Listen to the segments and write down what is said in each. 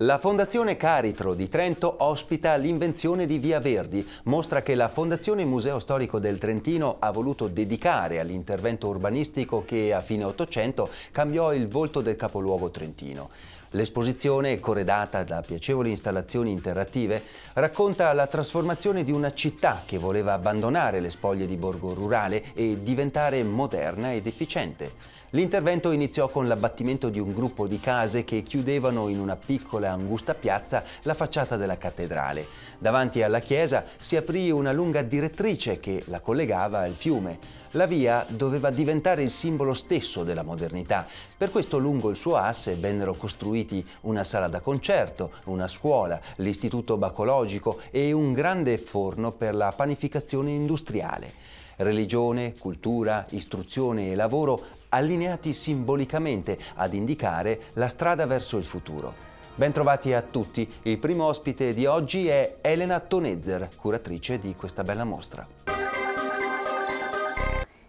La Fondazione Caritro di Trento ospita l'invenzione di Via Verdi, mostra che la Fondazione Museo Storico del Trentino ha voluto dedicare all'intervento urbanistico che a fine Ottocento cambiò il volto del capoluogo trentino. L'esposizione, corredata da piacevoli installazioni interattive, racconta la trasformazione di una città che voleva abbandonare le spoglie di borgo rurale e diventare moderna ed efficiente. L'intervento iniziò con l'abbattimento di un gruppo di case che chiudevano in una piccola angusta piazza la facciata della cattedrale. Davanti alla chiesa si aprì una lunga direttrice che la collegava al fiume. La via doveva diventare il simbolo stesso della modernità. Per questo lungo il suo asse vennero costruiti una sala da concerto, una scuola, l'istituto bacologico e un grande forno per la panificazione industriale. Religione, cultura, istruzione e lavoro allineati simbolicamente ad indicare la strada verso il futuro. Bentrovati a tutti, il primo ospite di oggi è Elena Tonezzer, curatrice di questa bella mostra.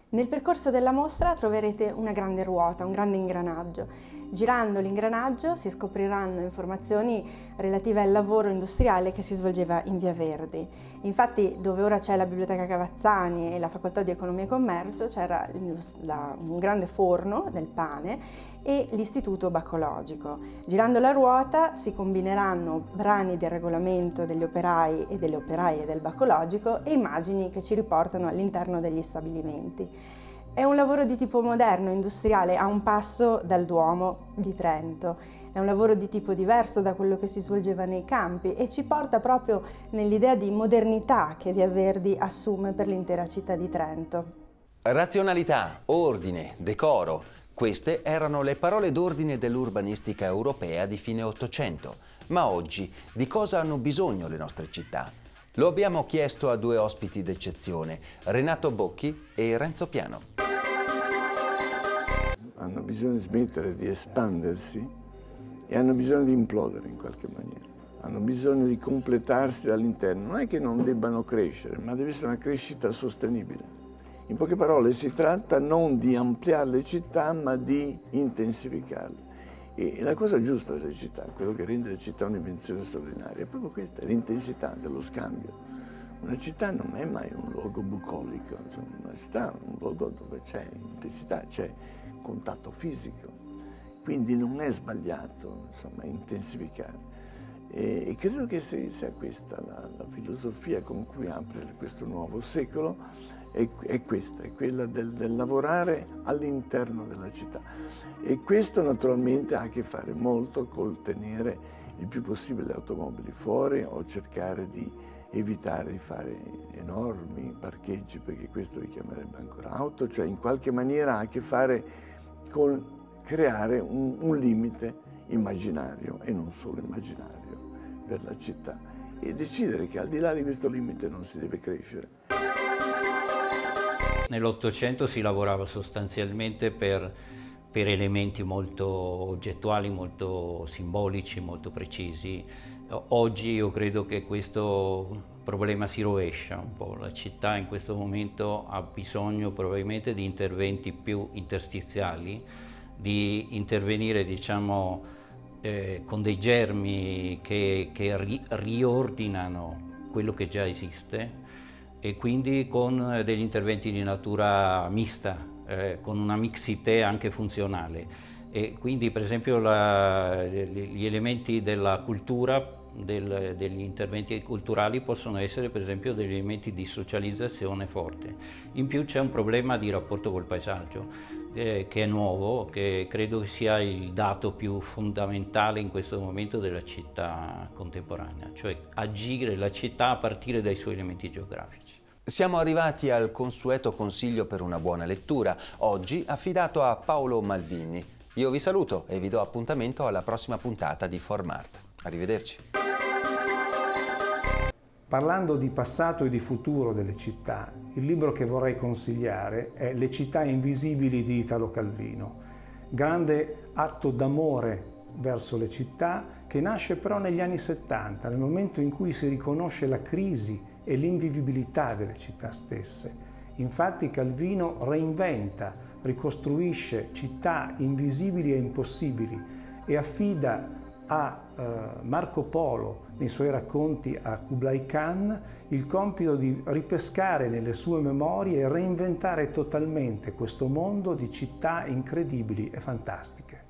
Nel percorso della mostra troverete una grande ruota, un grande ingranaggio. Girando l'ingranaggio si scopriranno informazioni relative al lavoro industriale che si svolgeva in Via Verdi. Infatti dove ora c'è la Biblioteca Cavazzani e la Facoltà di Economia e Commercio c'era un grande forno del pane e l'istituto bacologico. Girando la ruota si combineranno brani del regolamento degli operai e delle operaie del bacologico e immagini che ci riportano all'interno degli stabilimenti. È un lavoro di tipo moderno, industriale, a un passo dal Duomo di Trento. È un lavoro di tipo diverso da quello che si svolgeva nei campi e ci porta proprio nell'idea di modernità che Via Verdi assume per l'intera città di Trento. Razionalità, ordine, decoro. Queste erano le parole d'ordine dell'urbanistica europea di fine Ottocento. Ma oggi di cosa hanno bisogno le nostre città? Lo abbiamo chiesto a due ospiti d'eccezione, Renato Bocchi e Renzo Piano hanno bisogno di smettere di espandersi e hanno bisogno di implodere in qualche maniera. Hanno bisogno di completarsi dall'interno. Non è che non debbano crescere, ma deve essere una crescita sostenibile. In poche parole si tratta non di ampliare le città, ma di intensificarle. E la cosa giusta delle città, quello che rende le città un'invenzione straordinaria, è proprio questa, l'intensità dello scambio. Una città non è mai un luogo bucolico, insomma, una città è un luogo dove c'è intensità, c'è contatto fisico, quindi non è sbagliato insomma, intensificare. E, credo che sia questa la, la, filosofia con cui apre questo nuovo secolo, è, è questa, è quella del, del lavorare all'interno della città. E questo naturalmente ha a che fare molto col tenere il più possibile le automobili fuori o cercare di evitare di fare enormi parcheggi perché questo richiamerebbe ancora auto, cioè in qualche maniera ha a che fare con creare un, un limite immaginario e non solo immaginario per la città e decidere che al di là di questo limite non si deve crescere. Nell'Ottocento si lavorava sostanzialmente per, per, elementi molto oggettuali, molto simbolici, molto precisi. Oggi io credo che questo problema si rovescia un po', la città in questo momento ha bisogno probabilmente di interventi più interstiziali, di intervenire diciamo eh, con dei germi che, che ri riordinano quello che già esiste e quindi con degli interventi di natura mista, eh, con una mixité anche funzionale. E quindi per esempio la, gli elementi della cultura del, degli interventi culturali possono essere per esempio degli elementi di socializzazione forte. In più c'è un problema di rapporto col paesaggio eh, che è nuovo, che credo sia il dato più fondamentale in questo momento della città contemporanea, cioè agire la città a partire dai suoi elementi geografici. Siamo arrivati al consueto consiglio per una buona lettura, oggi affidato a Paolo Malvini. Io vi saluto e vi do appuntamento alla prossima puntata di Formart. Arrivederci. Parlando di passato e di futuro delle città, il libro che vorrei consigliare è Le città invisibili di Italo Calvino, grande atto d'amore verso le città che nasce però negli anni 70, nel momento in cui si riconosce la crisi e l'invivibilità delle città stesse. Infatti Calvino reinventa, ricostruisce città invisibili e impossibili e affida a eh, Marco Polo nei suoi racconti a Kublai Khan il compito di ripescare nelle sue memorie e reinventare totalmente questo mondo di città incredibili e fantastiche.